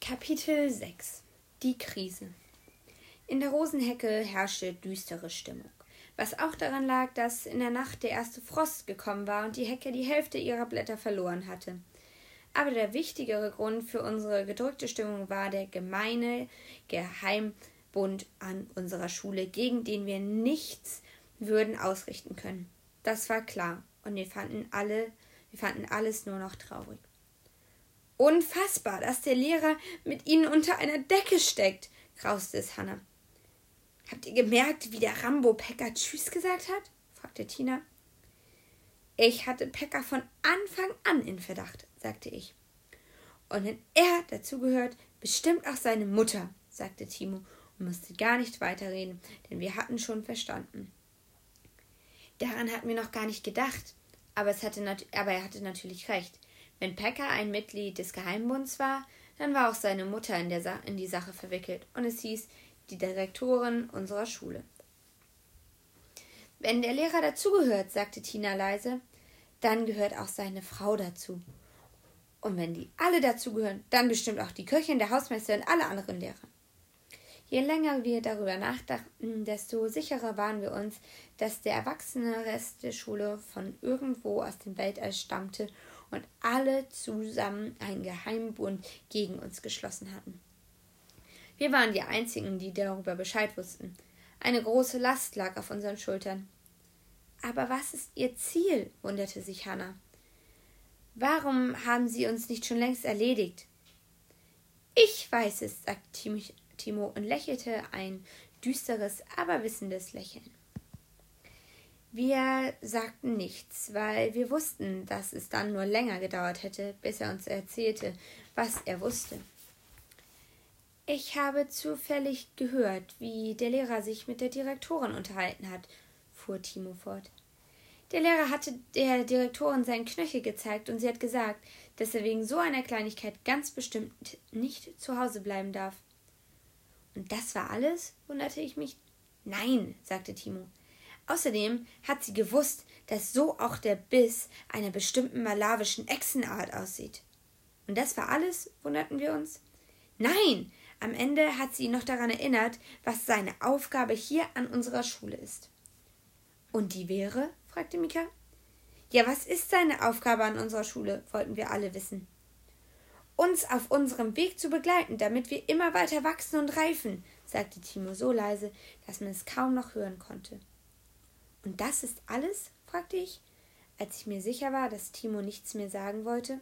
Kapitel 6 Die Krise In der Rosenhecke herrschte düstere Stimmung, was auch daran lag, dass in der Nacht der erste Frost gekommen war und die Hecke die Hälfte ihrer Blätter verloren hatte. Aber der wichtigere Grund für unsere gedrückte Stimmung war der gemeine Geheimbund an unserer Schule, gegen den wir nichts würden ausrichten können. Das war klar, und wir fanden alle, wir fanden alles nur noch traurig. Unfassbar, dass der Lehrer mit ihnen unter einer Decke steckt, grauste es Hannah. Habt ihr gemerkt, wie der Rambo Pekka Tschüss gesagt hat? fragte Tina. Ich hatte Pekka von Anfang an in Verdacht, sagte ich. Und wenn er dazugehört, bestimmt auch seine Mutter, sagte Timo und musste gar nicht weiterreden, denn wir hatten schon verstanden. Daran hatten wir noch gar nicht gedacht, aber, hatte aber er hatte natürlich recht. Wenn Packer ein Mitglied des Geheimbunds war, dann war auch seine Mutter in, der Sa in die Sache verwickelt und es hieß die Direktorin unserer Schule. Wenn der Lehrer dazugehört, sagte Tina leise, dann gehört auch seine Frau dazu. Und wenn die alle dazugehören, dann bestimmt auch die Köchin, der Hausmeister und alle anderen Lehrer. Je länger wir darüber nachdachten, desto sicherer waren wir uns, dass der erwachsene Rest der Schule von irgendwo aus dem Weltall stammte und alle zusammen einen Geheimbund gegen uns geschlossen hatten. Wir waren die Einzigen, die darüber Bescheid wussten. Eine große Last lag auf unseren Schultern. Aber was ist Ihr Ziel? wunderte sich Hannah. Warum haben Sie uns nicht schon längst erledigt? Ich weiß es, sagte Timo und lächelte ein düsteres, aber wissendes Lächeln. Wir sagten nichts, weil wir wussten, dass es dann nur länger gedauert hätte, bis er uns erzählte, was er wusste. Ich habe zufällig gehört, wie der Lehrer sich mit der Direktorin unterhalten hat, fuhr Timo fort. Der Lehrer hatte der Direktorin seinen Knöchel gezeigt und sie hat gesagt, dass er wegen so einer Kleinigkeit ganz bestimmt nicht zu Hause bleiben darf. Und das war alles? wunderte ich mich. Nein, sagte Timo. Außerdem hat sie gewusst, dass so auch der Biss einer bestimmten malawischen Echsenart aussieht. Und das war alles? wunderten wir uns. Nein, am Ende hat sie ihn noch daran erinnert, was seine Aufgabe hier an unserer Schule ist. Und die wäre? fragte Mika. Ja, was ist seine Aufgabe an unserer Schule? wollten wir alle wissen. Uns auf unserem Weg zu begleiten, damit wir immer weiter wachsen und reifen, sagte Timo so leise, dass man es kaum noch hören konnte. Und das ist alles? fragte ich, als ich mir sicher war, dass Timo nichts mehr sagen wollte.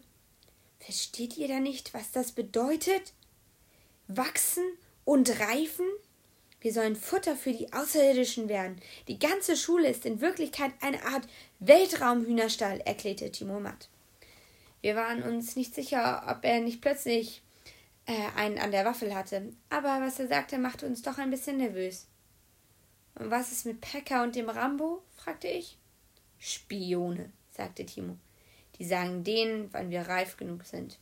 Versteht ihr da nicht, was das bedeutet? Wachsen und reifen? Wir sollen Futter für die Außerirdischen werden. Die ganze Schule ist in Wirklichkeit eine Art Weltraumhühnerstall, erklärte Timo matt. Wir waren uns nicht sicher, ob er nicht plötzlich äh, einen an der Waffel hatte, aber was er sagte, machte uns doch ein bisschen nervös. Und was ist mit Pekka und dem Rambo? fragte ich. Spione, sagte Timo. Die sagen denen, wann wir reif genug sind.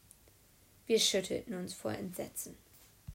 Wir schüttelten uns vor Entsetzen.